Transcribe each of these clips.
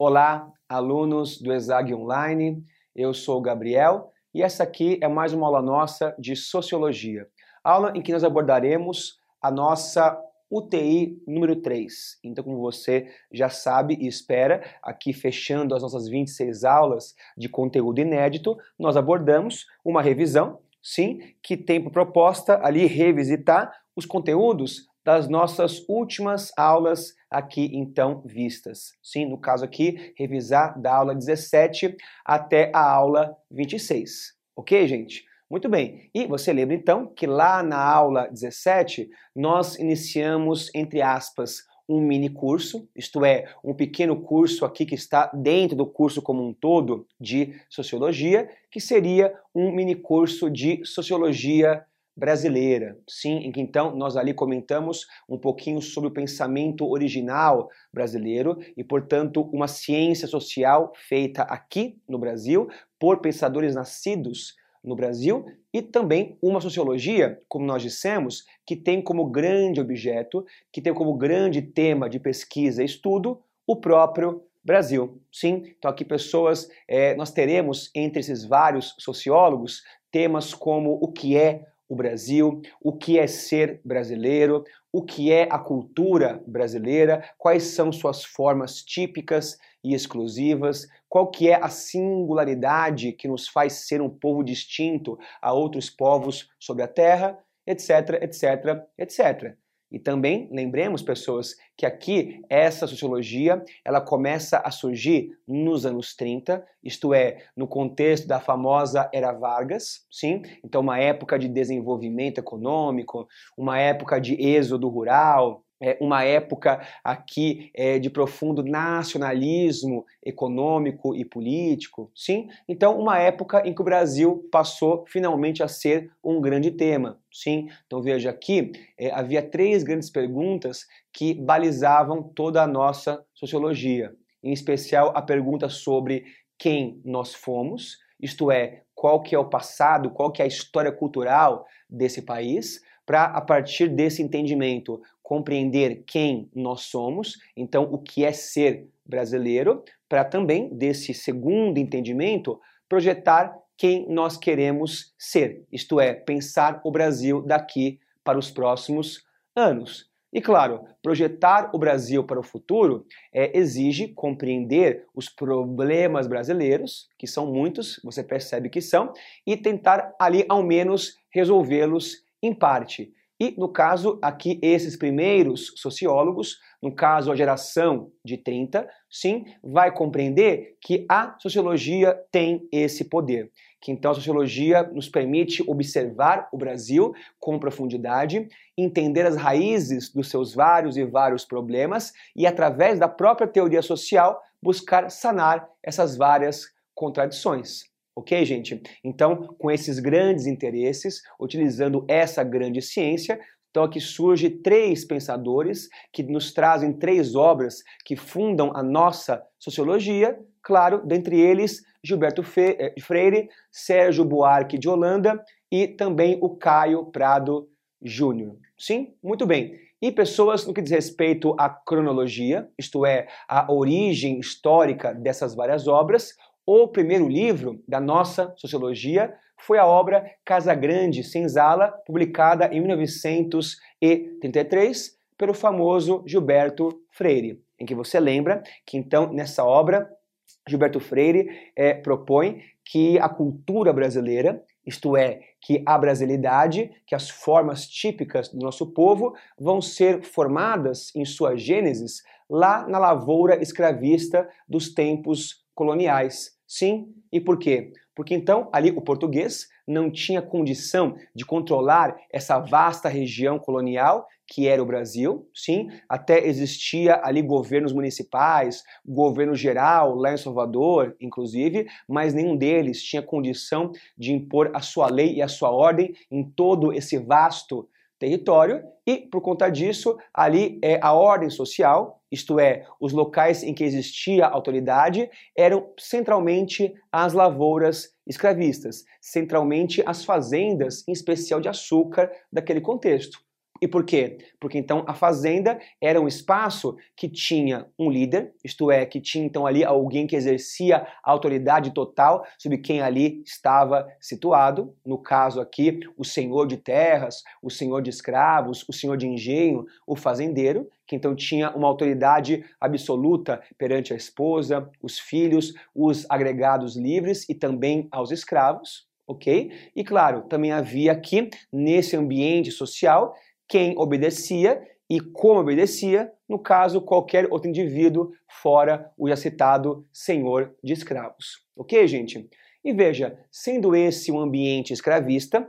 Olá, alunos do ESAG Online. Eu sou o Gabriel e essa aqui é mais uma aula nossa de Sociologia. Aula em que nós abordaremos a nossa UTI número 3. Então, como você já sabe e espera, aqui fechando as nossas 26 aulas de conteúdo inédito, nós abordamos uma revisão, sim, que tem por proposta ali revisitar os conteúdos das nossas últimas aulas aqui então vistas. Sim, no caso aqui, revisar da aula 17 até a aula 26. OK, gente? Muito bem. E você lembra então que lá na aula 17 nós iniciamos entre aspas um mini curso, isto é, um pequeno curso aqui que está dentro do curso como um todo de sociologia, que seria um mini curso de sociologia brasileira, sim, em que então nós ali comentamos um pouquinho sobre o pensamento original brasileiro e, portanto, uma ciência social feita aqui no Brasil por pensadores nascidos no Brasil e também uma sociologia, como nós dissemos, que tem como grande objeto, que tem como grande tema de pesquisa e estudo o próprio Brasil. Sim, então aqui pessoas, é, nós teremos entre esses vários sociólogos temas como o que é o Brasil, o que é ser brasileiro, o que é a cultura brasileira, quais são suas formas típicas e exclusivas, qual que é a singularidade que nos faz ser um povo distinto a outros povos sobre a terra, etc, etc, etc. E também lembremos, pessoas, que aqui essa sociologia ela começa a surgir nos anos 30, isto é, no contexto da famosa Era Vargas, sim? Então, uma época de desenvolvimento econômico, uma época de êxodo rural, é, uma época aqui é, de profundo nacionalismo econômico e político, sim? Então, uma época em que o Brasil passou finalmente a ser um grande tema, sim? Então, veja aqui, é, havia três grandes perguntas que balizavam toda a nossa sociologia, em especial a pergunta sobre quem nós fomos, isto é, qual que é o passado, qual que é a história cultural desse país, para a partir desse entendimento compreender quem nós somos, então o que é ser brasileiro, para também, desse segundo entendimento, projetar quem nós queremos ser, isto é, pensar o Brasil daqui para os próximos anos. E claro, projetar o Brasil para o futuro é, exige compreender os problemas brasileiros, que são muitos, você percebe que são, e tentar ali ao menos resolvê-los em parte. E, no caso, aqui, esses primeiros sociólogos, no caso, a geração de 30, sim, vai compreender que a sociologia tem esse poder. Que então a sociologia nos permite observar o Brasil com profundidade, entender as raízes dos seus vários e vários problemas e, através da própria teoria social, buscar sanar essas várias contradições. Ok, gente? Então, com esses grandes interesses, utilizando essa grande ciência, então aqui surge três pensadores que nos trazem três obras que fundam a nossa sociologia, claro, dentre eles Gilberto eh, Freire, Sérgio Buarque de Holanda e também o Caio Prado Júnior. Sim? Muito bem. E pessoas no que diz respeito à cronologia, isto é, a origem histórica dessas várias obras, o primeiro livro da nossa sociologia foi a obra Casa Grande Senzala, publicada em 1933 pelo famoso Gilberto Freire, em que você lembra que então nessa obra Gilberto Freire é, propõe que a cultura brasileira, isto é, que a brasilidade, que as formas típicas do nosso povo vão ser formadas em sua gênesis lá na lavoura escravista dos tempos coloniais. Sim, e por quê? Porque então ali o português não tinha condição de controlar essa vasta região colonial que era o Brasil, sim, até existia ali governos municipais, governo geral lá em Salvador, inclusive, mas nenhum deles tinha condição de impor a sua lei e a sua ordem em todo esse vasto território e, por conta disso, ali é a ordem social, isto é, os locais em que existia autoridade, eram centralmente as lavouras escravistas, centralmente as fazendas, em especial de açúcar, daquele contexto. E por quê? Porque então a fazenda era um espaço que tinha um líder, isto é, que tinha então ali alguém que exercia a autoridade total sobre quem ali estava situado, no caso aqui, o senhor de terras, o senhor de escravos, o senhor de engenho, o fazendeiro, que então tinha uma autoridade absoluta perante a esposa, os filhos, os agregados livres e também aos escravos, ok? E claro, também havia aqui nesse ambiente social quem obedecia e como obedecia, no caso, qualquer outro indivíduo fora o já citado senhor de escravos. Ok, gente? E veja, sendo esse um ambiente escravista,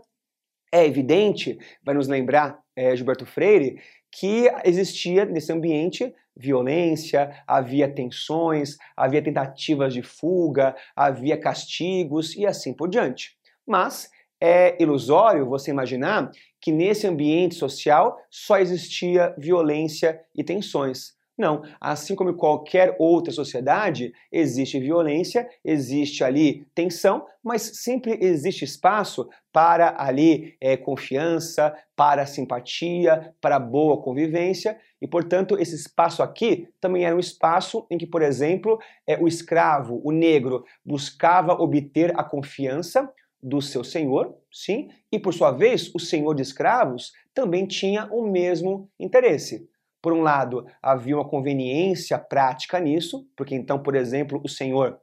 é evidente, vai nos lembrar é, Gilberto Freire, que existia nesse ambiente violência, havia tensões, havia tentativas de fuga, havia castigos e assim por diante. Mas é ilusório você imaginar que nesse ambiente social só existia violência e tensões. Não, assim como em qualquer outra sociedade, existe violência, existe ali tensão, mas sempre existe espaço para ali é, confiança, para simpatia, para boa convivência, e portanto esse espaço aqui também era um espaço em que, por exemplo, é, o escravo, o negro, buscava obter a confiança do seu senhor, sim, e por sua vez, o senhor de escravos também tinha o mesmo interesse. Por um lado, havia uma conveniência prática nisso, porque então, por exemplo, o senhor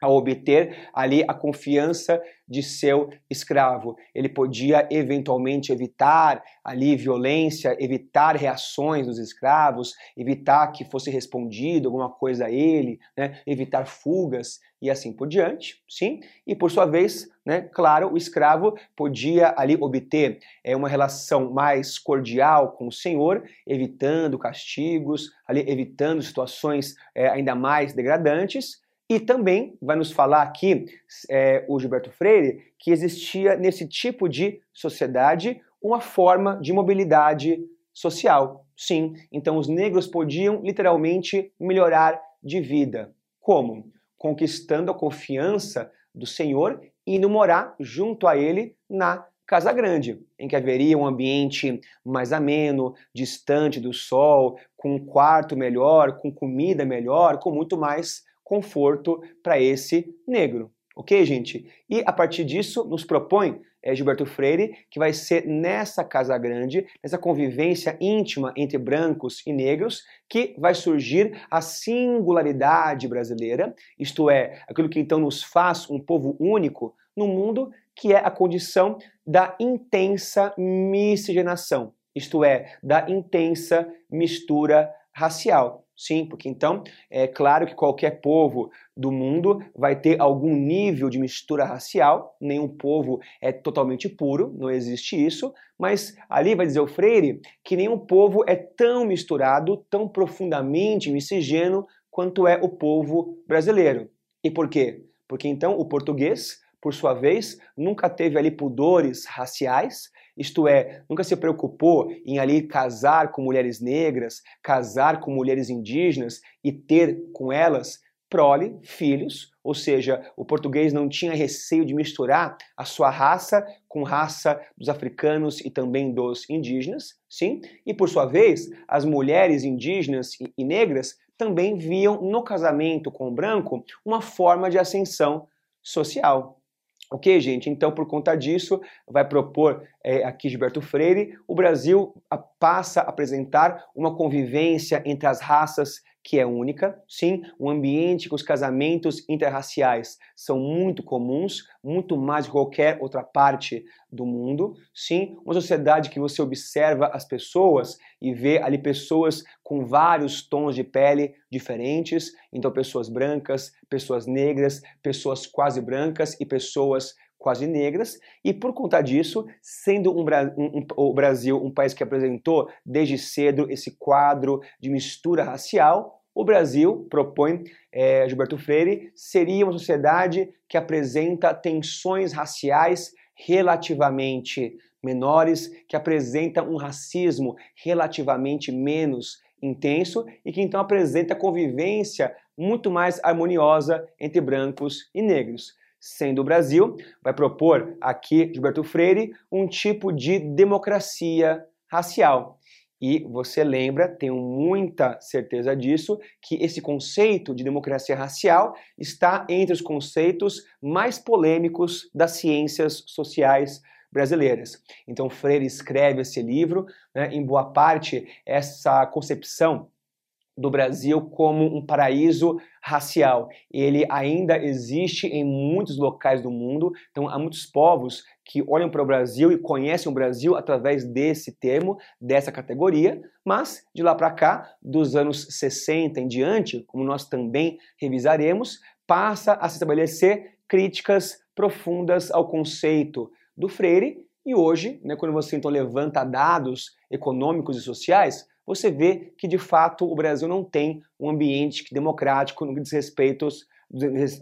a obter ali a confiança de seu escravo. Ele podia eventualmente evitar ali violência, evitar reações dos escravos, evitar que fosse respondido alguma coisa a ele, né? evitar fugas e assim por diante, sim. E por sua vez, né, claro, o escravo podia ali obter é, uma relação mais cordial com o senhor, evitando castigos, ali evitando situações é, ainda mais degradantes e também vai nos falar aqui é, o Gilberto Freire que existia nesse tipo de sociedade uma forma de mobilidade social. Sim, então os negros podiam literalmente melhorar de vida. Como? Conquistando a confiança do Senhor e indo morar junto a ele na Casa Grande, em que haveria um ambiente mais ameno, distante do sol, com um quarto melhor, com comida melhor, com muito mais conforto para esse negro. Ok, gente? E a partir disso, nos propõe é, Gilberto Freire que vai ser nessa casa grande, nessa convivência íntima entre brancos e negros, que vai surgir a singularidade brasileira, isto é, aquilo que então nos faz um povo único no mundo, que é a condição da intensa miscigenação, isto é, da intensa mistura racial. Sim, porque então é claro que qualquer povo do mundo vai ter algum nível de mistura racial, nenhum povo é totalmente puro, não existe isso, mas ali vai dizer o Freire que nenhum povo é tão misturado, tão profundamente miscigeno quanto é o povo brasileiro. E por quê? Porque então o português, por sua vez, nunca teve ali pudores raciais, isto é, nunca se preocupou em ali casar com mulheres negras, casar com mulheres indígenas e ter com elas prole, filhos, ou seja, o português não tinha receio de misturar a sua raça com raça dos africanos e também dos indígenas, sim? E por sua vez, as mulheres indígenas e negras também viam no casamento com o branco uma forma de ascensão social. Ok, gente? Então, por conta disso, vai propor é, aqui Gilberto Freire, o Brasil passa a apresentar uma convivência entre as raças que é única, sim, um ambiente que os casamentos interraciais são muito comuns, muito mais que qualquer outra parte do mundo, sim, uma sociedade que você observa as pessoas e vê ali pessoas com vários tons de pele diferentes, então pessoas brancas, pessoas negras, pessoas quase brancas e pessoas quase negras, e por conta disso, sendo um, um, um, o Brasil um país que apresentou desde cedo esse quadro de mistura racial, o Brasil, propõe é, Gilberto Freire, seria uma sociedade que apresenta tensões raciais relativamente menores, que apresenta um racismo relativamente menos intenso e que então apresenta convivência muito mais harmoniosa entre brancos e negros. Sendo o Brasil, vai propor aqui Gilberto Freire um tipo de democracia racial. E você lembra, tenho muita certeza disso, que esse conceito de democracia racial está entre os conceitos mais polêmicos das ciências sociais brasileiras. Então, Freire escreve esse livro, né, em boa parte, essa concepção do Brasil como um paraíso racial. Ele ainda existe em muitos locais do mundo, então há muitos povos que olham para o Brasil e conhecem o Brasil através desse termo, dessa categoria, mas de lá para cá, dos anos 60 em diante, como nós também revisaremos, passa a se estabelecer críticas profundas ao conceito do Freire e hoje, né, quando você então levanta dados econômicos e sociais, você vê que de fato o Brasil não tem um ambiente democrático no que diz respeito,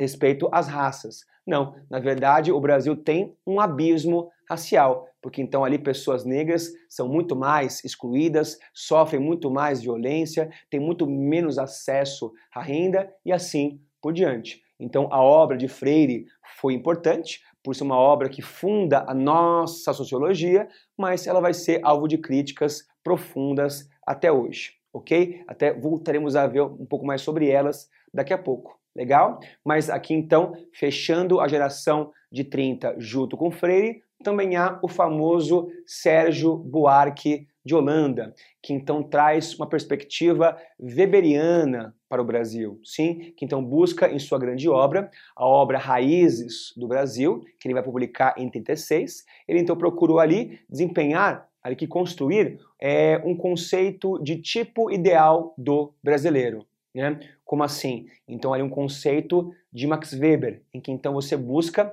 respeito às raças. Não, na verdade o Brasil tem um abismo racial, porque então ali pessoas negras são muito mais excluídas, sofrem muito mais violência, têm muito menos acesso à renda e assim por diante. Então a obra de Freire foi importante, por ser uma obra que funda a nossa sociologia, mas ela vai ser alvo de críticas profundas até hoje, ok? Até voltaremos a ver um pouco mais sobre elas daqui a pouco. Legal? Mas aqui então, fechando a geração de 30 junto com Freire, também há o famoso Sérgio Buarque de Holanda, que então traz uma perspectiva weberiana para o Brasil, sim, que então busca em sua grande obra, a obra Raízes do Brasil, que ele vai publicar em 36, ele então procurou ali desempenhar ali que construir é um conceito de tipo ideal do brasileiro. Né? Como assim? Então, ali um conceito de Max Weber, em que então você busca,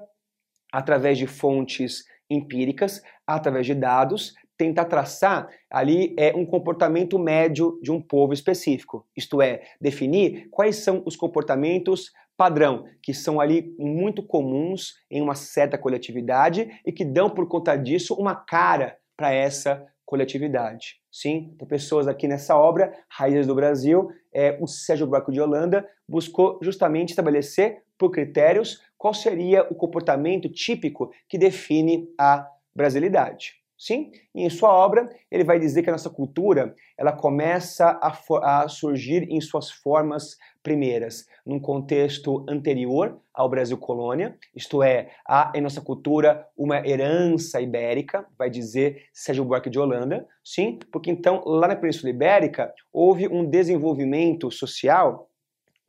através de fontes empíricas, através de dados, tentar traçar ali é um comportamento médio de um povo específico. Isto é, definir quais são os comportamentos padrão, que são ali muito comuns em uma certa coletividade e que dão por conta disso uma cara para essa coletividade. Sim, então, pessoas aqui nessa obra, Raízes do Brasil, é, o Sérgio Buarque de Holanda buscou justamente estabelecer por critérios qual seria o comportamento típico que define a brasilidade. Sim, e em sua obra ele vai dizer que a nossa cultura ela começa a, a surgir em suas formas primeiras, num contexto anterior ao Brasil colônia, isto é, há em nossa cultura uma herança ibérica, vai dizer Sérgio Buarque de Holanda, sim, porque então lá na Península Ibérica houve um desenvolvimento social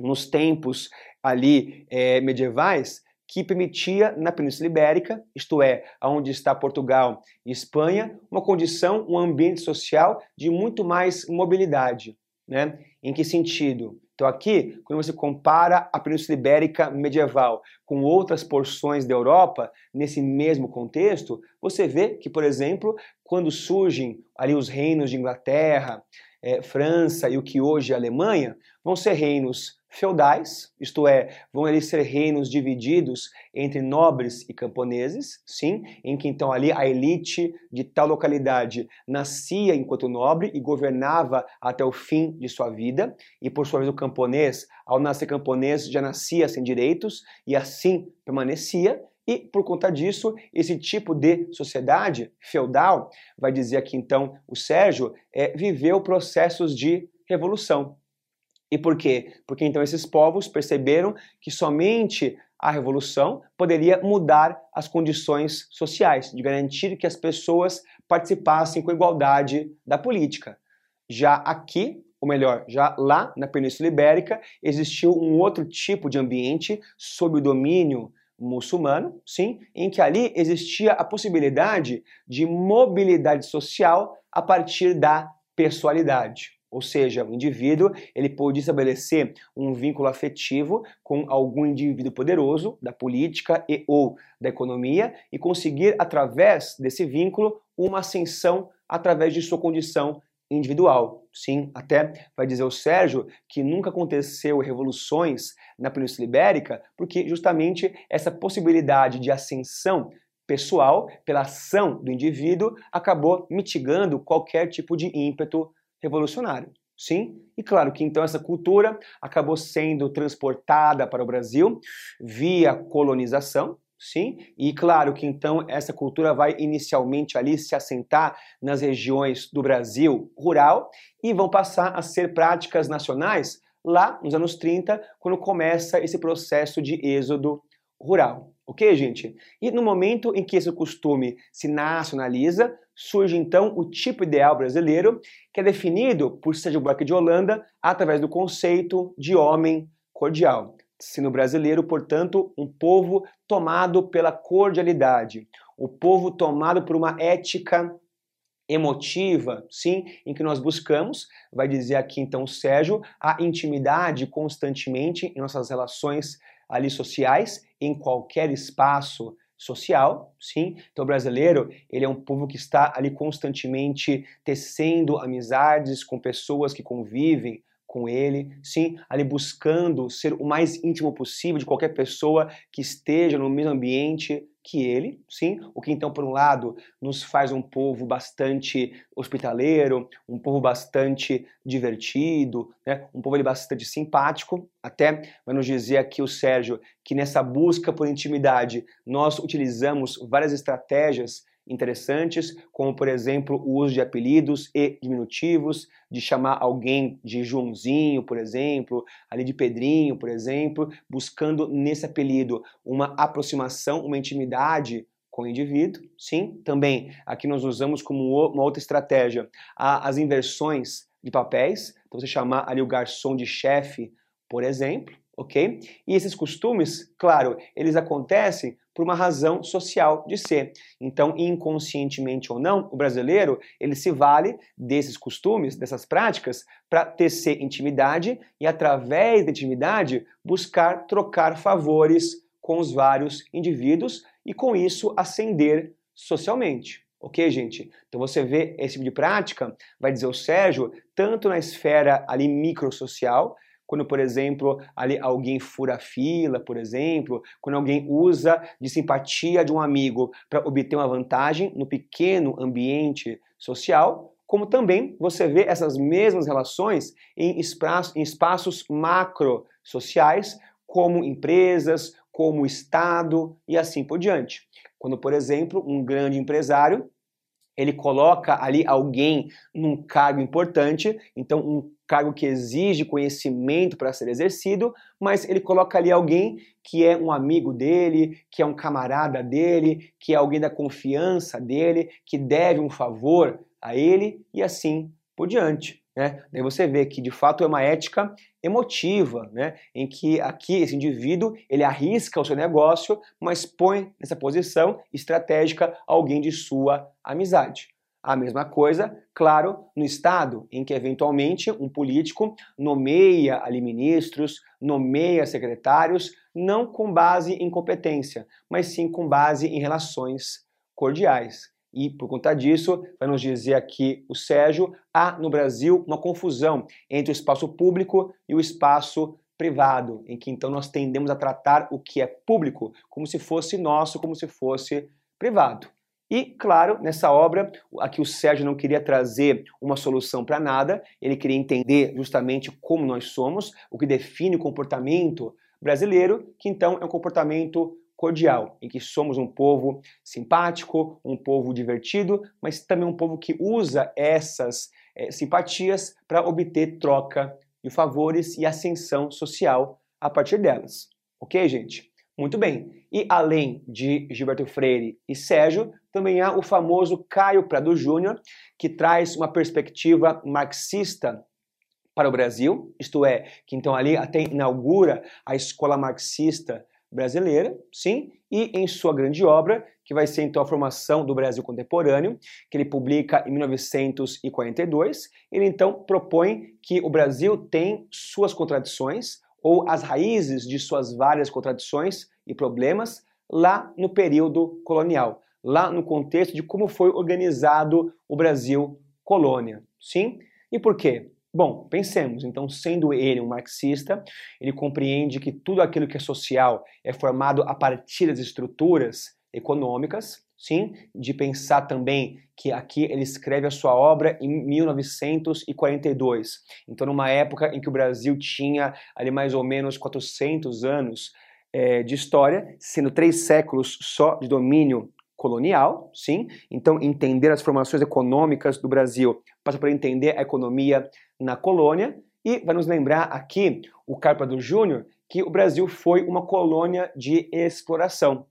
nos tempos ali é, medievais que permitia na Península Ibérica, isto é, onde está Portugal e Espanha, uma condição, um ambiente social de muito mais mobilidade. Né? Em que sentido? Então, aqui, quando você compara a Península Ibérica medieval com outras porções da Europa, nesse mesmo contexto, você vê que, por exemplo, quando surgem ali os reinos de Inglaterra, é, França e o que hoje é Alemanha, vão ser reinos feudais, isto é, vão eles ser reinos divididos entre nobres e camponeses, sim, em que então ali a elite de tal localidade nascia enquanto nobre e governava até o fim de sua vida, e por sua vez o camponês, ao nascer camponês, já nascia sem direitos e assim permanecia. E por conta disso, esse tipo de sociedade feudal, vai dizer aqui então o Sérgio, é, viveu processos de revolução. E por quê? Porque então esses povos perceberam que somente a revolução poderia mudar as condições sociais, de garantir que as pessoas participassem com igualdade da política. Já aqui, ou melhor, já lá na Península Ibérica, existiu um outro tipo de ambiente sob o domínio muçulmano, sim, em que ali existia a possibilidade de mobilidade social a partir da pessoalidade. Ou seja, o indivíduo ele pode estabelecer um vínculo afetivo com algum indivíduo poderoso da política e ou da economia e conseguir através desse vínculo uma ascensão através de sua condição individual. Sim, até vai dizer o Sérgio que nunca aconteceu revoluções na Península Ibérica, porque justamente essa possibilidade de ascensão pessoal pela ação do indivíduo acabou mitigando qualquer tipo de ímpeto revolucionário. Sim, e claro que então essa cultura acabou sendo transportada para o Brasil via colonização, sim? E claro que então essa cultura vai inicialmente ali se assentar nas regiões do Brasil rural e vão passar a ser práticas nacionais lá nos anos 30, quando começa esse processo de êxodo rural. Ok, gente? E no momento em que esse costume se nacionaliza, surge então o tipo ideal brasileiro, que é definido por Sérgio Buarque de Holanda através do conceito de homem cordial. Sendo brasileiro, portanto, um povo tomado pela cordialidade, o povo tomado por uma ética emotiva, sim, em que nós buscamos, vai dizer aqui então o Sérgio, a intimidade constantemente em nossas relações ali sociais, em qualquer espaço social, sim. Então o brasileiro, ele é um povo que está ali constantemente tecendo amizades com pessoas que convivem com ele, sim, ali buscando ser o mais íntimo possível de qualquer pessoa que esteja no mesmo ambiente que ele, sim, o que então, por um lado, nos faz um povo bastante hospitaleiro, um povo bastante divertido, né? um povo ali bastante simpático. Até vai nos dizer aqui o Sérgio que nessa busca por intimidade nós utilizamos várias estratégias interessantes, como por exemplo o uso de apelidos e diminutivos, de chamar alguém de Joãozinho, por exemplo, ali de Pedrinho, por exemplo, buscando nesse apelido uma aproximação, uma intimidade com o indivíduo. Sim, também aqui nós usamos como uma outra estratégia as inversões de papéis. Então você chamar ali o garçom de chefe, por exemplo, ok? E esses costumes, claro, eles acontecem por uma razão social de ser. Então, inconscientemente ou não, o brasileiro ele se vale desses costumes, dessas práticas, para tecer intimidade e, através da intimidade, buscar trocar favores com os vários indivíduos e, com isso, ascender socialmente. Ok, gente? Então você vê esse tipo de prática, vai dizer o Sérgio, tanto na esfera ali microsocial, quando, por exemplo, ali alguém fura fila, por exemplo, quando alguém usa de simpatia de um amigo para obter uma vantagem no pequeno ambiente social, como também você vê essas mesmas relações em espaços, em espaços macro sociais, como empresas, como Estado e assim por diante. Quando, por exemplo, um grande empresário ele coloca ali alguém num cargo importante, então um cargo que exige conhecimento para ser exercido, mas ele coloca ali alguém que é um amigo dele, que é um camarada dele, que é alguém da confiança dele, que deve um favor a ele e assim por diante. Né? Daí você vê que de fato é uma ética emotiva, né? em que aqui esse indivíduo ele arrisca o seu negócio, mas põe nessa posição estratégica alguém de sua amizade. A mesma coisa, claro, no Estado, em que eventualmente um político nomeia ali ministros, nomeia secretários, não com base em competência, mas sim com base em relações cordiais. E por conta disso, vai nos dizer aqui o Sérgio, há no Brasil uma confusão entre o espaço público e o espaço privado, em que então nós tendemos a tratar o que é público como se fosse nosso, como se fosse privado. E, claro, nessa obra, aqui o Sérgio não queria trazer uma solução para nada, ele queria entender justamente como nós somos, o que define o comportamento brasileiro, que então é um comportamento cordial, em que somos um povo simpático, um povo divertido, mas também um povo que usa essas é, simpatias para obter troca de favores e ascensão social a partir delas. Ok, gente? Muito bem. E além de Gilberto Freire e Sérgio, também há o famoso Caio Prado Júnior, que traz uma perspectiva marxista para o Brasil, isto é, que então ali até inaugura a escola marxista brasileira, sim, e em sua grande obra, que vai ser então a formação do Brasil contemporâneo, que ele publica em 1942, ele então propõe que o Brasil tem suas contradições, ou as raízes de suas várias contradições e problemas lá no período colonial, lá no contexto de como foi organizado o Brasil colônia. Sim? E por quê? Bom, pensemos, então, sendo ele um marxista, ele compreende que tudo aquilo que é social é formado a partir das estruturas econômicas, sim, de pensar também que aqui ele escreve a sua obra em 1942. Então, numa época em que o Brasil tinha ali mais ou menos 400 anos é, de história, sendo três séculos só de domínio colonial, sim. Então, entender as formações econômicas do Brasil passa por entender a economia na colônia e vai nos lembrar aqui o Carpa do Júnior que o Brasil foi uma colônia de exploração.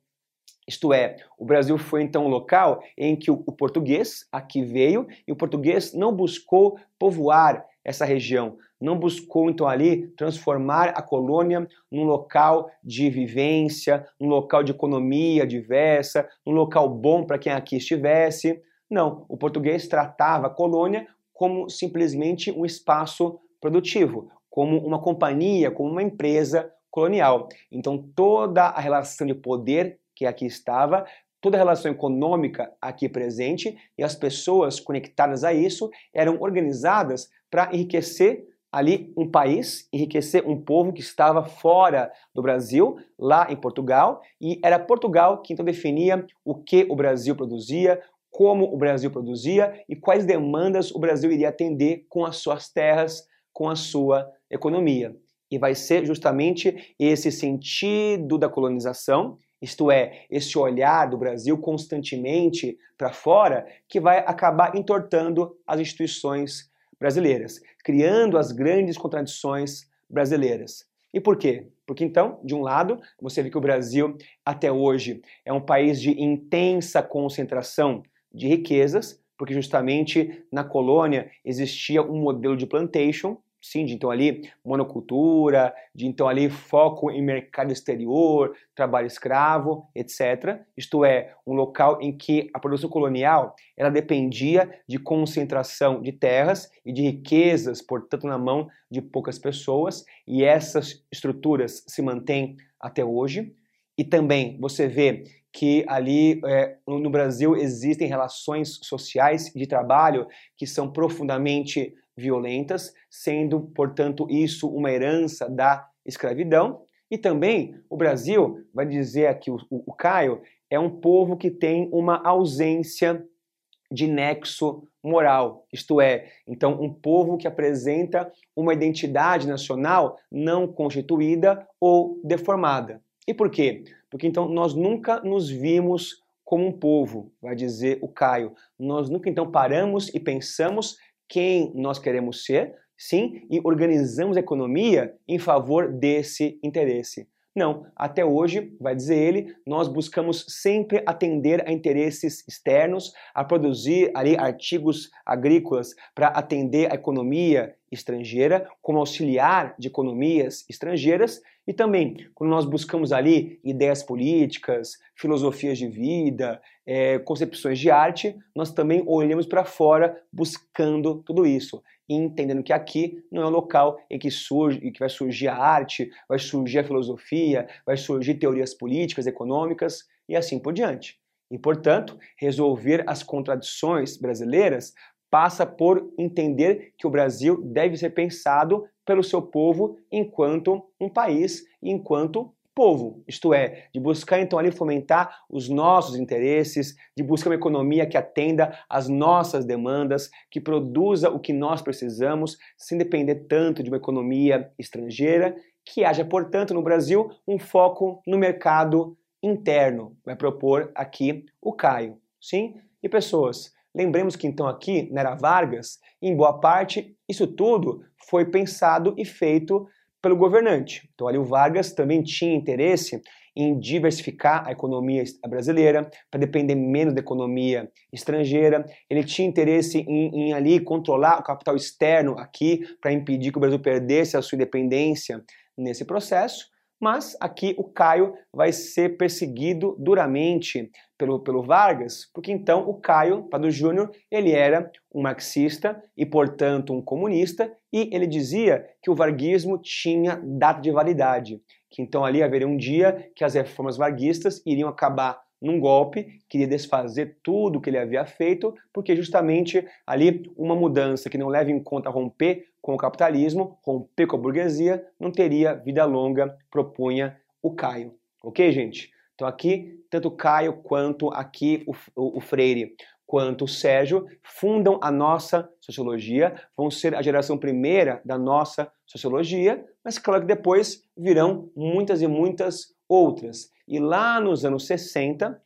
Isto é, o Brasil foi então um local em que o português aqui veio e o português não buscou povoar essa região, não buscou então ali transformar a colônia num local de vivência, num local de economia diversa, num local bom para quem aqui estivesse. Não, o português tratava a colônia como simplesmente um espaço produtivo, como uma companhia, como uma empresa colonial. Então toda a relação de poder que aqui estava, toda a relação econômica aqui presente e as pessoas conectadas a isso eram organizadas para enriquecer ali um país, enriquecer um povo que estava fora do Brasil, lá em Portugal, e era Portugal que então definia o que o Brasil produzia, como o Brasil produzia e quais demandas o Brasil iria atender com as suas terras, com a sua economia. E vai ser justamente esse sentido da colonização isto é, esse olhar do Brasil constantemente para fora, que vai acabar entortando as instituições brasileiras, criando as grandes contradições brasileiras. E por quê? Porque então, de um lado, você vê que o Brasil até hoje é um país de intensa concentração de riquezas, porque justamente na colônia existia um modelo de plantation sim, de então ali monocultura, de então ali foco em mercado exterior, trabalho escravo, etc. Isto é, um local em que a produção colonial ela dependia de concentração de terras e de riquezas, portanto, na mão de poucas pessoas, e essas estruturas se mantêm até hoje. E também você vê que ali é, no Brasil existem relações sociais de trabalho que são profundamente violentas, sendo, portanto, isso uma herança da escravidão. E também o Brasil, vai dizer aqui o, o, o Caio, é um povo que tem uma ausência de nexo moral, isto é, então um povo que apresenta uma identidade nacional não constituída ou deformada. E por quê? Porque então nós nunca nos vimos como um povo, vai dizer o Caio. Nós nunca então paramos e pensamos quem nós queremos ser, sim, e organizamos a economia em favor desse interesse. Não, até hoje, vai dizer ele, nós buscamos sempre atender a interesses externos, a produzir ali artigos agrícolas para atender a economia estrangeira, como auxiliar de economias estrangeiras, e também quando nós buscamos ali ideias políticas, filosofias de vida, é, concepções de arte, nós também olhamos para fora buscando tudo isso entendendo que aqui não é um local em que surge, em que vai surgir a arte, vai surgir a filosofia, vai surgir teorias políticas, econômicas e assim por diante. E, portanto, resolver as contradições brasileiras passa por entender que o Brasil deve ser pensado pelo seu povo enquanto um país e enquanto povo, isto é, de buscar então ali fomentar os nossos interesses, de buscar uma economia que atenda às nossas demandas, que produza o que nós precisamos, sem depender tanto de uma economia estrangeira, que haja, portanto, no Brasil um foco no mercado interno, vai propor aqui o Caio, sim? E pessoas, lembremos que então aqui na Era Vargas, em boa parte, isso tudo foi pensado e feito pelo governante. Então, ali o Vargas também tinha interesse em diversificar a economia brasileira para depender menos da economia estrangeira. Ele tinha interesse em, em ali controlar o capital externo aqui para impedir que o Brasil perdesse a sua independência nesse processo. Mas aqui o Caio vai ser perseguido duramente pelo, pelo Vargas, porque então o Caio Pado Júnior ele era um marxista e, portanto, um comunista, e ele dizia que o varguismo tinha data de validade, que então ali haveria um dia que as reformas varguistas iriam acabar num golpe, queria desfazer tudo o que ele havia feito, porque justamente ali uma mudança que não leva em conta romper com o capitalismo, romper com a burguesia, não teria vida longa, propunha o Caio. Ok, gente? Então aqui, tanto Caio quanto aqui o, o, o Freire quanto o Sérgio fundam a nossa sociologia, vão ser a geração primeira da nossa sociologia, mas claro que depois virão muitas e muitas outras. E lá nos anos 60,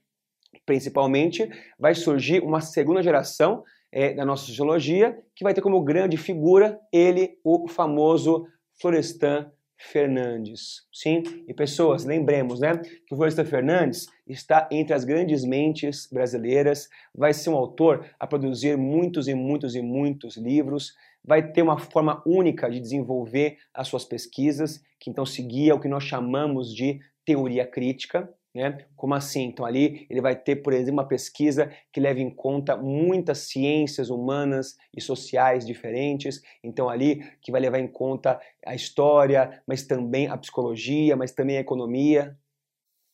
principalmente, vai surgir uma segunda geração é, da nossa sociologia, que vai ter como grande figura ele, o famoso Florestan Fernandes. Sim, e pessoas, lembremos, né, que o Florestan Fernandes está entre as grandes mentes brasileiras, vai ser um autor a produzir muitos e muitos e muitos livros, vai ter uma forma única de desenvolver as suas pesquisas, que então seguia o que nós chamamos de teoria crítica, né? Como assim? Então ali ele vai ter, por exemplo, uma pesquisa que leva em conta muitas ciências humanas e sociais diferentes. Então ali que vai levar em conta a história, mas também a psicologia, mas também a economia,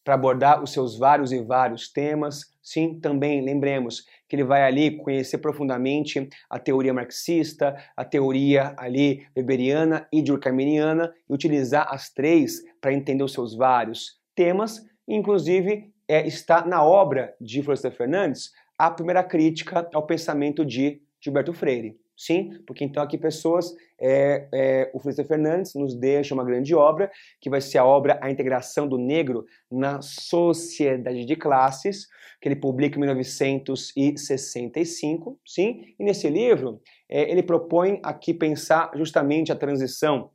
para abordar os seus vários e vários temas. Sim, também lembremos que ele vai ali conhecer profundamente a teoria marxista, a teoria ali weberiana e durkheimiana e utilizar as três para entender os seus vários temas Inclusive, é, está na obra de Florestan Fernandes a primeira crítica ao pensamento de Gilberto Freire. Sim, porque então aqui pessoas, é, é, o Florestan Fernandes nos deixa uma grande obra, que vai ser a obra A Integração do Negro na Sociedade de Classes, que ele publica em 1965, sim, e nesse livro é, ele propõe aqui pensar justamente a transição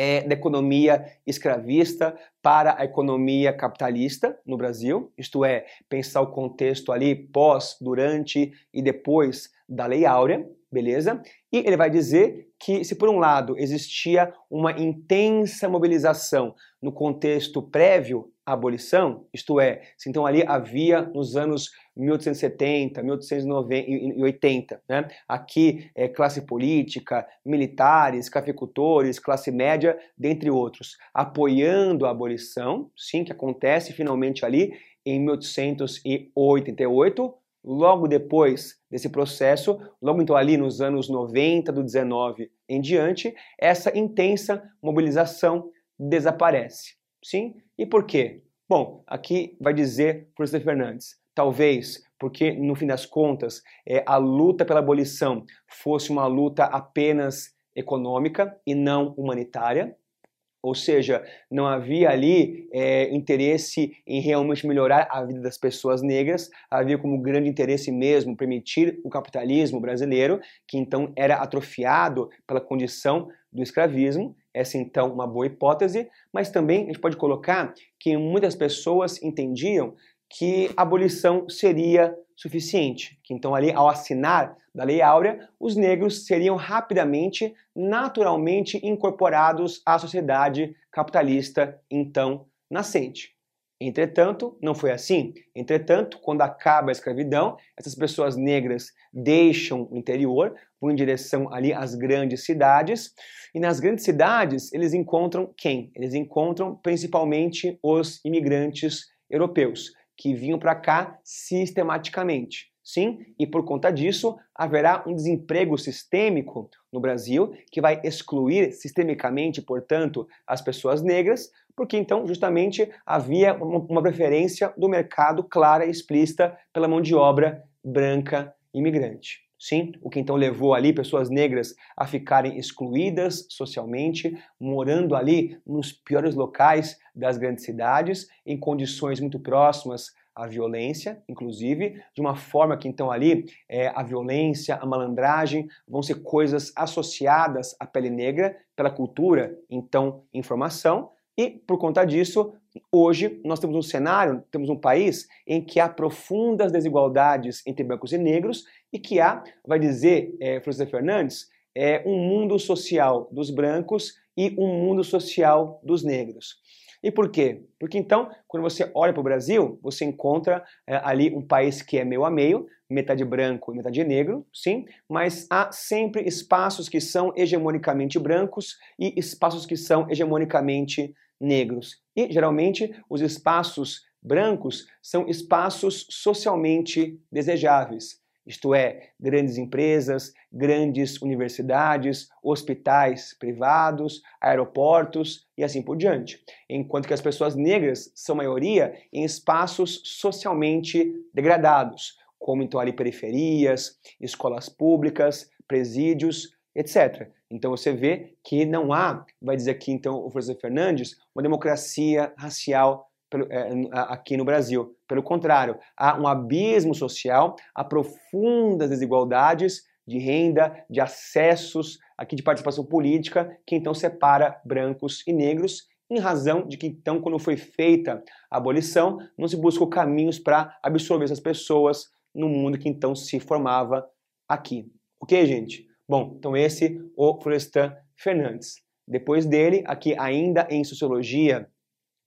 é, da economia escravista para a economia capitalista no Brasil, isto é, pensar o contexto ali pós, durante e depois da Lei Áurea, beleza? E ele vai dizer que, se por um lado existia uma intensa mobilização no contexto prévio à abolição, isto é, se então ali havia nos anos 1870, 1880, né? aqui é, classe política, militares, cafeicultores, classe média, dentre outros, apoiando a abolição, sim, que acontece finalmente ali em 1888, logo depois desse processo, logo então ali nos anos 90 do 19 em diante, essa intensa mobilização desaparece. Sim? E por quê? Bom, aqui vai dizer Francisco Fernandes, talvez porque no fim das contas é, a luta pela abolição fosse uma luta apenas econômica e não humanitária, ou seja, não havia ali é, interesse em realmente melhorar a vida das pessoas negras, havia como grande interesse mesmo permitir o capitalismo brasileiro, que então era atrofiado pela condição do escravismo. Essa então uma boa hipótese, mas também a gente pode colocar que muitas pessoas entendiam que a abolição seria suficiente, que então ali ao assinar da Lei Áurea, os negros seriam rapidamente, naturalmente incorporados à sociedade capitalista então nascente. Entretanto, não foi assim. Entretanto, quando acaba a escravidão, essas pessoas negras deixam o interior, vão em direção ali às grandes cidades, e nas grandes cidades eles encontram quem? Eles encontram principalmente os imigrantes europeus que vinham para cá sistematicamente. Sim, e por conta disso haverá um desemprego sistêmico no Brasil que vai excluir sistemicamente, portanto, as pessoas negras, porque então justamente havia uma preferência do mercado clara e explícita pela mão de obra branca imigrante. Sim, o que então levou ali pessoas negras a ficarem excluídas socialmente, morando ali nos piores locais das grandes cidades, em condições muito próximas à violência, inclusive, de uma forma que então ali é, a violência, a malandragem vão ser coisas associadas à pele negra pela cultura, então informação, e por conta disso Hoje, nós temos um cenário, temos um país em que há profundas desigualdades entre brancos e negros e que há, vai dizer é, Francisco Fernandes, é, um mundo social dos brancos e um mundo social dos negros. E por quê? Porque então, quando você olha para o Brasil, você encontra é, ali um país que é meio a meio, metade branco e metade negro, sim, mas há sempre espaços que são hegemonicamente brancos e espaços que são hegemonicamente negros. E geralmente os espaços brancos são espaços socialmente desejáveis. Isto é, grandes empresas, grandes universidades, hospitais privados, aeroportos e assim por diante. Enquanto que as pessoas negras são maioria em espaços socialmente degradados, como então ali periferias, escolas públicas, presídios, etc. Então você vê que não há, vai dizer aqui então o Francisco Fernandes, uma democracia racial é, aqui no Brasil. Pelo contrário, há um abismo social, há profundas desigualdades de renda, de acessos, aqui de participação política, que então separa brancos e negros, em razão de que então, quando foi feita a abolição, não se buscou caminhos para absorver essas pessoas no mundo que então se formava aqui. Ok, gente? Bom, então esse o Florestan Fernandes. Depois dele, aqui ainda em Sociologia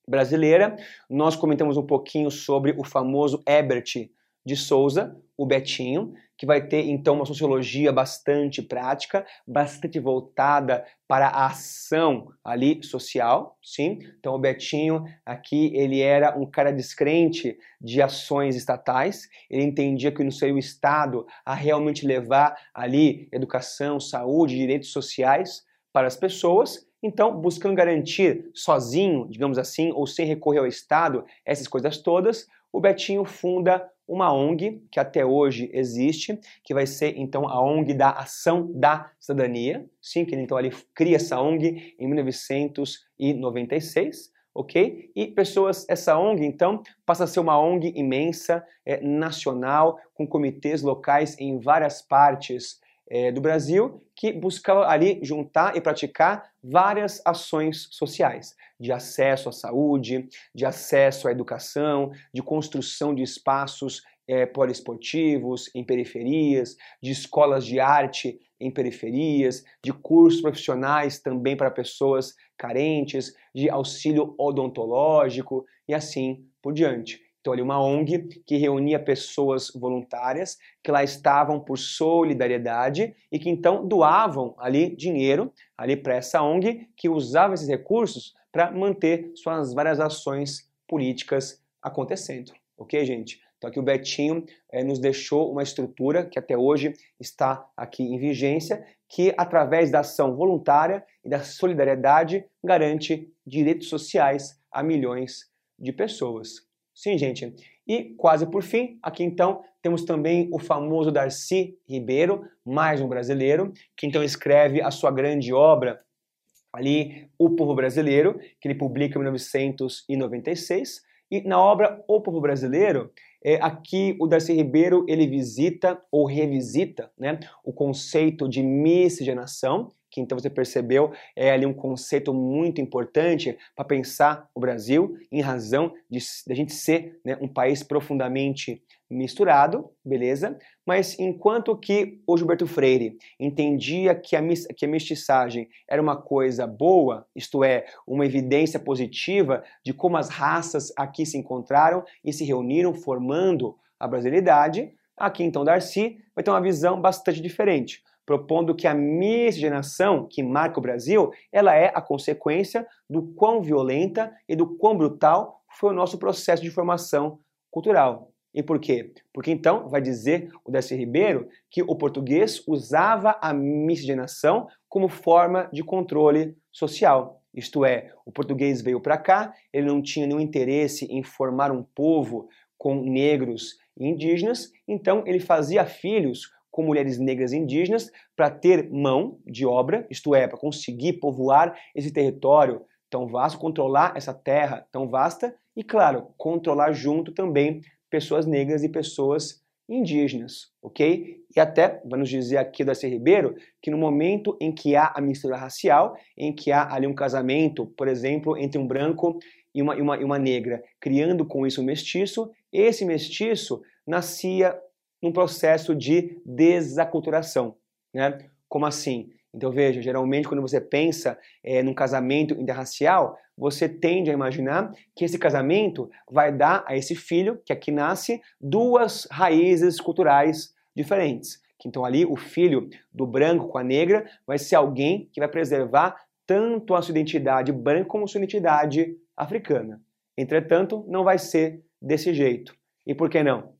Brasileira, nós comentamos um pouquinho sobre o famoso Ebert de Souza, o Betinho, que vai ter então uma sociologia bastante prática, bastante voltada para a ação ali social, sim? Então o Betinho aqui, ele era um cara descrente de ações estatais, ele entendia que não seria o Estado a realmente levar ali educação, saúde, direitos sociais para as pessoas, então, buscando garantir sozinho, digamos assim, ou sem recorrer ao Estado, essas coisas todas, o Betinho funda uma ONG que até hoje existe, que vai ser então a ONG da Ação da Cidadania, sim, que ele então ali cria essa ONG em 1996, ok? E pessoas, essa ONG então passa a ser uma ONG imensa, é, nacional, com comitês locais em várias partes é, do Brasil, que buscava ali juntar e praticar várias ações sociais, de acesso à saúde, de acesso à educação, de construção de espaços é, poliesportivos em periferias, de escolas de arte em periferias, de cursos profissionais também para pessoas carentes, de auxílio odontológico e assim por diante. Então, ali uma ONG que reunia pessoas voluntárias que lá estavam por solidariedade e que então doavam ali dinheiro ali para essa ONG que usava esses recursos para manter suas várias ações políticas acontecendo. Ok, gente? Então aqui o Betinho é, nos deixou uma estrutura que até hoje está aqui em vigência, que através da ação voluntária e da solidariedade garante direitos sociais a milhões de pessoas. Sim, gente. E quase por fim, aqui então temos também o famoso Darcy Ribeiro, mais um brasileiro, que então escreve a sua grande obra ali, O Povo Brasileiro, que ele publica em 1996. E na obra O Povo Brasileiro, é, aqui o Darcy Ribeiro ele visita ou revisita né, o conceito de miscigenação, que então você percebeu é ali um conceito muito importante para pensar o Brasil, em razão de, de a gente ser né, um país profundamente misturado, beleza? Mas enquanto que o Gilberto Freire entendia que a, que a mestiçagem era uma coisa boa, isto é, uma evidência positiva de como as raças aqui se encontraram e se reuniram formando a brasilidade, aqui então Darcy vai ter uma visão bastante diferente propondo que a miscigenação que marca o Brasil, ela é a consequência do quão violenta e do quão brutal foi o nosso processo de formação cultural. E por quê? Porque então vai dizer o Darcy Ribeiro que o português usava a miscigenação como forma de controle social. Isto é, o português veio para cá, ele não tinha nenhum interesse em formar um povo com negros e indígenas, então ele fazia filhos com mulheres negras indígenas para ter mão de obra, isto é, para conseguir povoar esse território tão vasto, controlar essa terra tão vasta e, claro, controlar junto também pessoas negras e pessoas indígenas, ok? E até, vamos dizer aqui da C. Ribeiro, que no momento em que há a mistura racial, em que há ali um casamento, por exemplo, entre um branco e uma, e uma, e uma negra, criando com isso um mestiço, esse mestiço nascia num processo de desaculturação. Né? Como assim? Então veja, geralmente quando você pensa é, num casamento interracial, você tende a imaginar que esse casamento vai dar a esse filho que aqui nasce duas raízes culturais diferentes. Então ali o filho do branco com a negra vai ser alguém que vai preservar tanto a sua identidade branca como a sua identidade africana. Entretanto, não vai ser desse jeito. E por que não?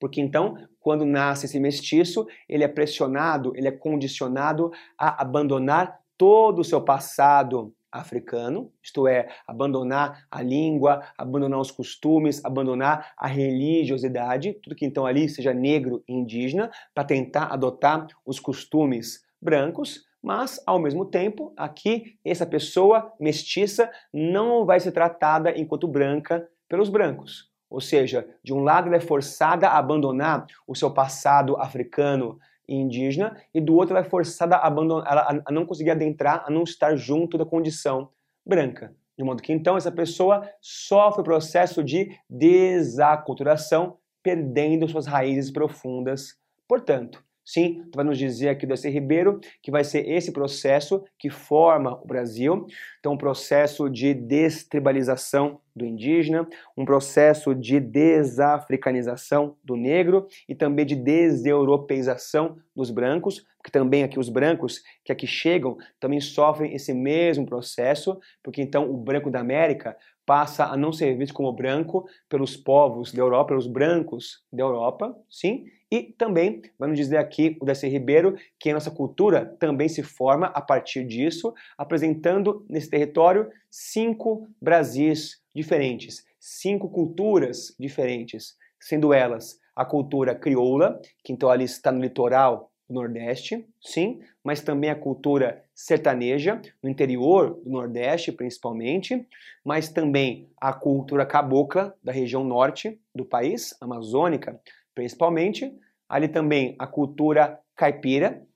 Porque então, quando nasce esse mestiço, ele é pressionado, ele é condicionado a abandonar todo o seu passado africano, isto é, abandonar a língua, abandonar os costumes, abandonar a religiosidade, tudo que então ali seja negro e indígena, para tentar adotar os costumes brancos, mas ao mesmo tempo, aqui essa pessoa mestiça não vai ser tratada enquanto branca pelos brancos. Ou seja, de um lado ela é forçada a abandonar o seu passado africano e indígena, e do outro ela é forçada a, abandonar, a não conseguir adentrar, a não estar junto da condição branca. De modo que então essa pessoa sofre o processo de desaculturação, perdendo suas raízes profundas. Portanto, Sim, tu vai nos dizer aqui do S. Ribeiro que vai ser esse processo que forma o Brasil. Então, um processo de destribalização do indígena, um processo de desafricanização do negro e também de deseuropeização dos brancos, porque também aqui os brancos que aqui chegam também sofrem esse mesmo processo, porque então o branco da América passa a não ser visto como branco pelos povos da Europa, pelos brancos da Europa, sim, e também, vamos dizer aqui o Darcy Ribeiro, que a nossa cultura também se forma a partir disso, apresentando nesse território cinco Brasis diferentes, cinco culturas diferentes, sendo elas a cultura crioula, que então ali está no litoral do Nordeste, sim, mas também a cultura sertaneja, no interior do Nordeste principalmente, mas também a cultura cabocla da região norte do país, amazônica, principalmente. Ali também a cultura caipira,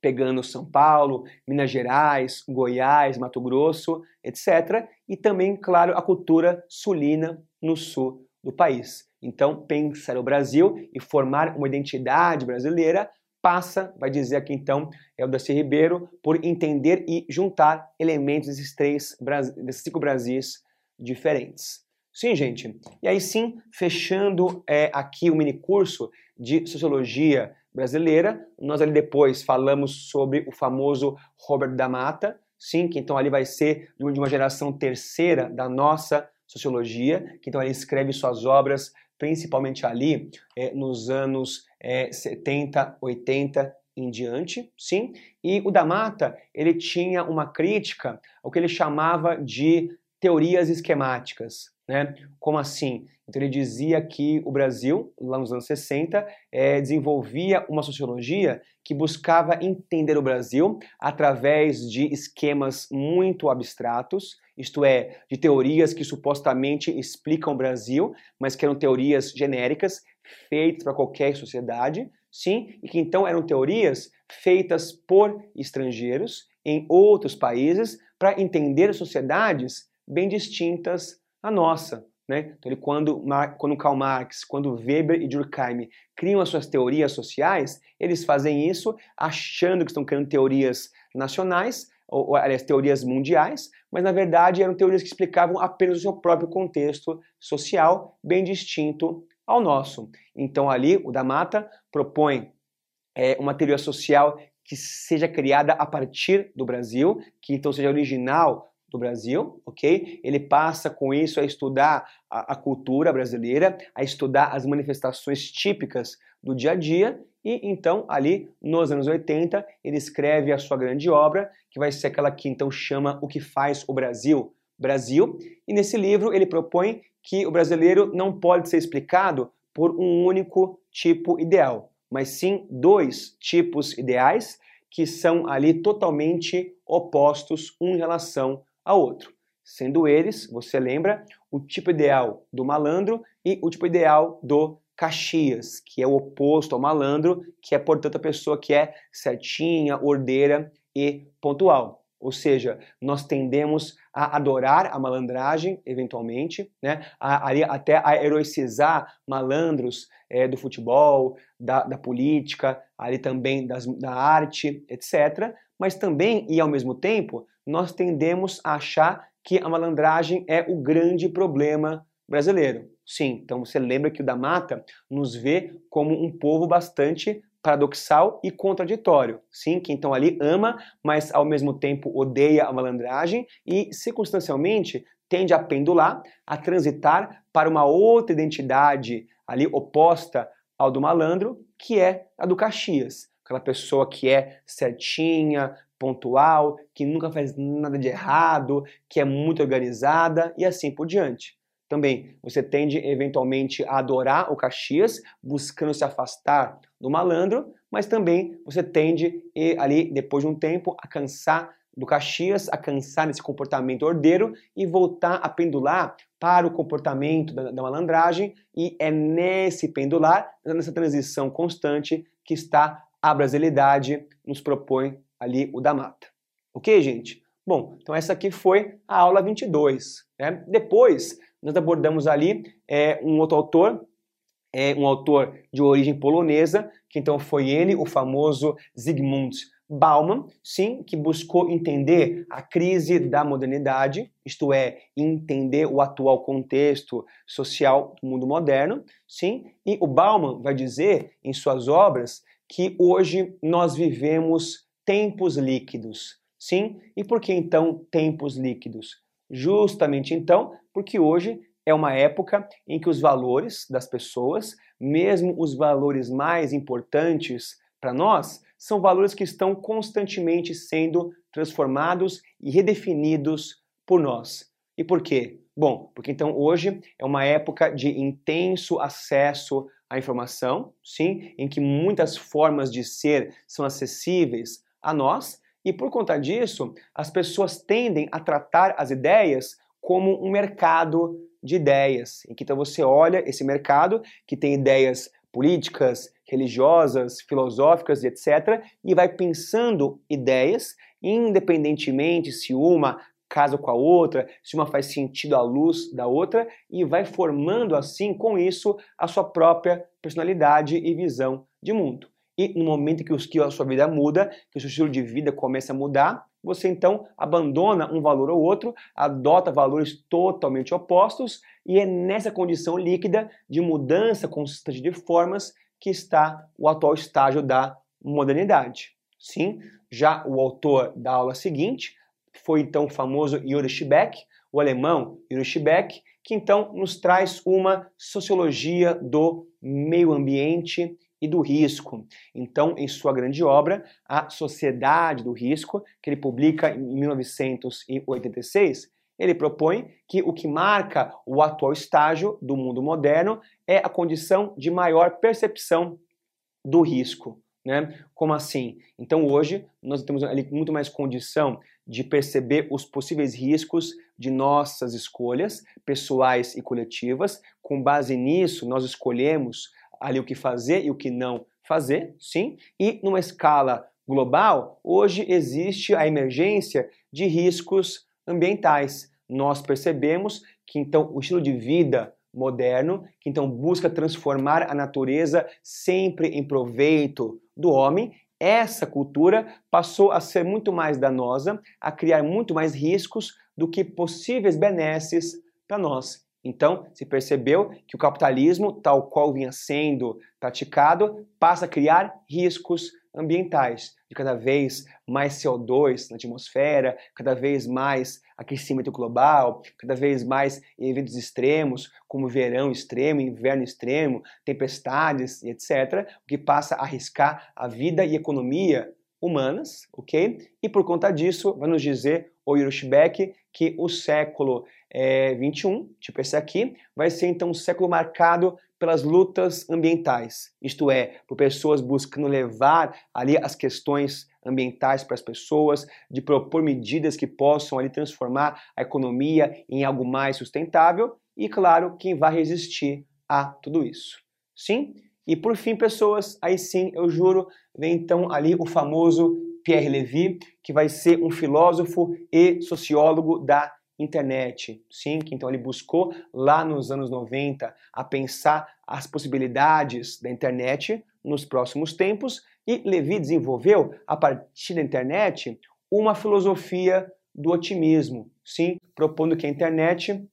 pegando São Paulo, Minas Gerais, Goiás, Mato Grosso, etc. E também, claro, a cultura sulina no sul do país. Então, pensar o Brasil e formar uma identidade brasileira passa, vai dizer aqui então, é o Darcy Ribeiro, por entender e juntar elementos desses três, desses cinco Brasis diferentes. Sim, gente. E aí sim, fechando é, aqui o mini curso de Sociologia Brasileira, nós ali depois falamos sobre o famoso Robert da Mata, sim, que então ali vai ser de uma geração terceira da nossa sociologia, que então ele escreve suas obras principalmente ali é, nos anos é, 70, 80 em diante, sim. E o da Mata, ele tinha uma crítica ao que ele chamava de teorias esquemáticas. Né? Como assim? Então ele dizia que o Brasil, lá nos anos 60, é, desenvolvia uma sociologia que buscava entender o Brasil através de esquemas muito abstratos, isto é, de teorias que supostamente explicam o Brasil, mas que eram teorias genéricas, feitas para qualquer sociedade, sim, e que então eram teorias feitas por estrangeiros em outros países para entender sociedades bem distintas a nossa. Né? Então, ele, quando, quando Karl Marx, quando Weber e Durkheim criam as suas teorias sociais, eles fazem isso achando que estão criando teorias nacionais, ou, ou aliás, teorias mundiais, mas na verdade eram teorias que explicavam apenas o seu próprio contexto social, bem distinto ao nosso. Então, ali, o da Mata propõe é, uma teoria social que seja criada a partir do Brasil, que então seja original do Brasil, ok? Ele passa com isso a estudar a, a, cultura brasileira, a estudar as manifestações típicas do dia a dia e então ali nos anos 80 ele escreve a sua grande obra, que vai ser aquela que então chama O que faz o Brasil, Brasil, e nesse livro ele propõe que o brasileiro não pode ser explicado por um único tipo ideal, mas sim dois tipos ideais que são ali totalmente opostos um em relação a outro, sendo eles, você lembra, o tipo ideal do malandro e o tipo ideal do Caxias, que é o oposto ao malandro, que é, portanto, a pessoa que é certinha, ordeira e pontual. Ou seja, nós tendemos a adorar a malandragem, eventualmente, né? a, a, até a heroicizar malandros é, do futebol, da, da, política, ali também das, da arte, etc. Mas também, e ao mesmo tempo, nós tendemos a achar que a malandragem é o grande problema brasileiro. Sim, então você lembra que o da Mata nos vê como um povo bastante paradoxal e contraditório. Sim, que então ali ama, mas ao mesmo tempo odeia a malandragem e circunstancialmente tende a pendular, a transitar para uma outra identidade ali oposta ao do malandro, que é a do Caxias aquela pessoa que é certinha, pontual, que nunca faz nada de errado, que é muito organizada e assim por diante. Também você tende eventualmente a adorar o Caxias, buscando se afastar do malandro, mas também você tende ali depois de um tempo a cansar do Caxias, a cansar desse comportamento ordeiro e voltar a pendular para o comportamento da, da malandragem e é nesse pendular, nessa transição constante que está a brasilidade nos propõe ali o da mata. Ok, gente? Bom, então essa aqui foi a aula 22. Né? Depois, nós abordamos ali é, um outro autor, é, um autor de origem polonesa, que então foi ele, o famoso Zygmunt Bauman, sim, que buscou entender a crise da modernidade, isto é, entender o atual contexto social do mundo moderno, sim, e o Bauman vai dizer em suas obras que hoje nós vivemos tempos líquidos. Sim, e por que então tempos líquidos? Justamente então, porque hoje é uma época em que os valores das pessoas, mesmo os valores mais importantes para nós, são valores que estão constantemente sendo transformados e redefinidos por nós. E por quê? Bom, porque então hoje é uma época de intenso acesso à informação, sim, em que muitas formas de ser são acessíveis a nós, e por conta disso, as pessoas tendem a tratar as ideias como um mercado de ideias, em que então você olha esse mercado que tem ideias políticas, religiosas, filosóficas e etc., e vai pensando ideias, independentemente se uma casa com a outra, se uma faz sentido à luz da outra, e vai formando assim, com isso, a sua própria personalidade e visão de mundo. E no momento que, a sua vida muda, que o seu estilo de vida começa a mudar, você então abandona um valor ou outro, adota valores totalmente opostos, e é nessa condição líquida de mudança constante de formas que está o atual estágio da modernidade. Sim, já o autor da aula seguinte foi então o famoso Yuri Schbeck, o alemão Yuri Schbeck, que então nos traz uma sociologia do meio ambiente e do risco. Então, em sua grande obra, A Sociedade do Risco, que ele publica em 1986, ele propõe que o que marca o atual estágio do mundo moderno é a condição de maior percepção do risco. Né? Como assim? Então hoje nós temos ali muito mais condição de perceber os possíveis riscos de nossas escolhas pessoais e coletivas. Com base nisso, nós escolhemos ali o que fazer e o que não fazer, sim. E numa escala global, hoje existe a emergência de riscos ambientais. Nós percebemos que então o estilo de vida moderno, que então busca transformar a natureza sempre em proveito do homem, essa cultura passou a ser muito mais danosa, a criar muito mais riscos do que possíveis benesses para nós. Então, se percebeu que o capitalismo, tal qual vinha sendo praticado, passa a criar riscos ambientais, de cada vez mais CO2 na atmosfera, cada vez mais aquecimento global, cada vez mais eventos extremos, como verão extremo, inverno extremo, tempestades e etc., o que passa a arriscar a vida e economia humanas, ok? E por conta disso, vai nos dizer o Yurushbeck que o século é, 21, tipo esse aqui, vai ser então um século marcado pelas lutas ambientais, isto é, por pessoas buscando levar ali as questões ambientais para as pessoas, de propor medidas que possam ali transformar a economia em algo mais sustentável e, claro, quem vai resistir a tudo isso. Sim? E por fim, pessoas, aí sim, eu juro, vem então ali o famoso Pierre Levy, que vai ser um filósofo e sociólogo da internet, sim, que então ele buscou lá nos anos 90 a pensar as possibilidades da internet nos próximos tempos e Levi desenvolveu a partir da internet uma filosofia do otimismo, sim, propondo que a internet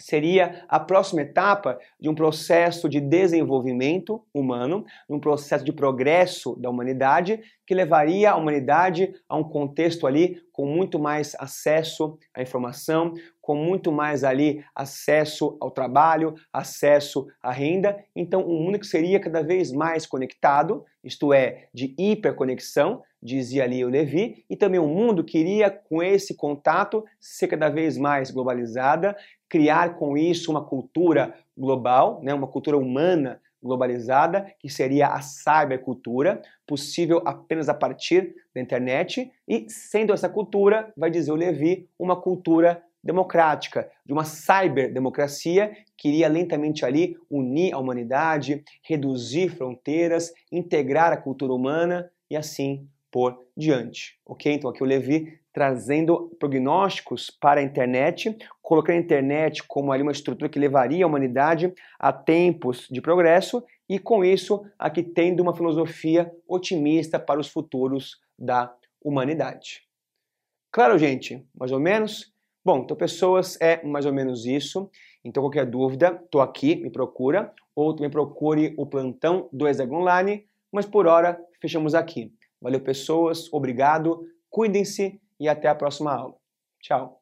seria a próxima etapa de um processo de desenvolvimento humano, um processo de progresso da humanidade que levaria a humanidade a um contexto ali com muito mais acesso à informação, com muito mais ali acesso ao trabalho, acesso à renda, então um mundo que seria cada vez mais conectado, isto é, de hiperconexão, dizia ali o Levi, e também o mundo queria, com esse contato, ser cada vez mais globalizada, criar com isso uma cultura global, né, uma cultura humana globalizada, que seria a cybercultura, possível apenas a partir da internet, e sendo essa cultura, vai dizer o Levi, uma cultura democrática, de uma cyberdemocracia que iria lentamente ali unir a humanidade, reduzir fronteiras, integrar a cultura humana e assim por diante. Ok? Então aqui o Levi trazendo prognósticos para a internet, colocando a internet como ali uma estrutura que levaria a humanidade a tempos de progresso e com isso aqui tendo uma filosofia otimista para os futuros da humanidade. Claro, gente, mais ou menos. Bom, então pessoas é mais ou menos isso. Então qualquer dúvida, tô aqui, me procura, ou também procure o plantão do Exag Online, mas por hora fechamos aqui. Valeu pessoas, obrigado, cuidem-se e até a próxima aula. Tchau.